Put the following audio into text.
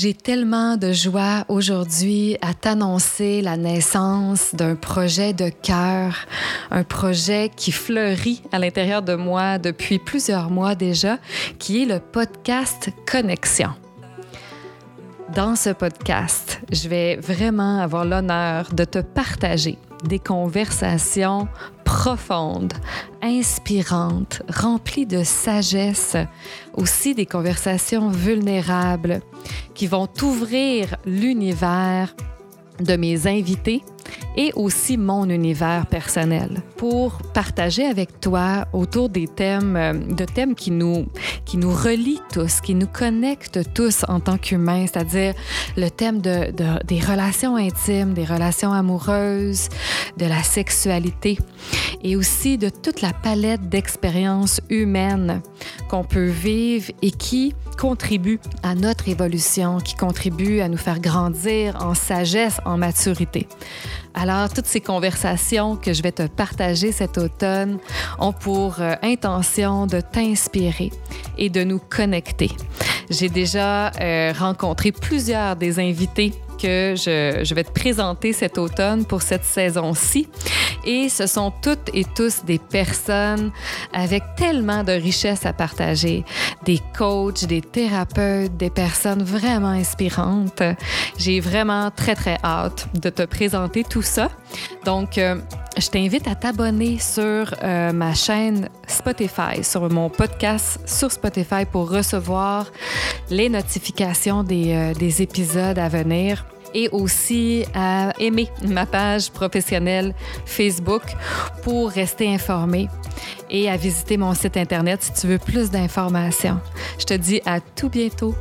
J'ai tellement de joie aujourd'hui à t'annoncer la naissance d'un projet de cœur, un projet qui fleurit à l'intérieur de moi depuis plusieurs mois déjà, qui est le podcast Connexion. Dans ce podcast, je vais vraiment avoir l'honneur de te partager des conversations profondes, inspirantes, remplies de sagesse, aussi des conversations vulnérables qui vont t'ouvrir l'univers de mes invités et aussi mon univers personnel pour partager avec toi autour des thèmes, euh, de thèmes qui nous, qui nous relient tous, qui nous connectent tous en tant qu'humains, c'est-à-dire le thème de, de, des relations intimes, des relations amoureuses, de la sexualité et aussi de toute la palette d'expériences humaines qu'on peut vivre et qui contribuent à notre évolution, qui contribuent à nous faire grandir en sagesse, en maturité. Alors, toutes ces conversations que je vais te partager cet automne ont pour euh, intention de t'inspirer et de nous connecter. J'ai déjà euh, rencontré plusieurs des invités que je, je, vais te présenter cet automne pour cette saison-ci. Et ce sont toutes et tous des personnes avec tellement de richesses à partager. Des coachs, des thérapeutes, des personnes vraiment inspirantes. J'ai vraiment très, très hâte de te présenter tout ça. Donc, euh, je t'invite à t'abonner sur euh, ma chaîne Spotify, sur mon podcast sur Spotify pour recevoir les notifications des, euh, des épisodes à venir et aussi à aimer ma page professionnelle Facebook pour rester informé et à visiter mon site Internet si tu veux plus d'informations. Je te dis à tout bientôt.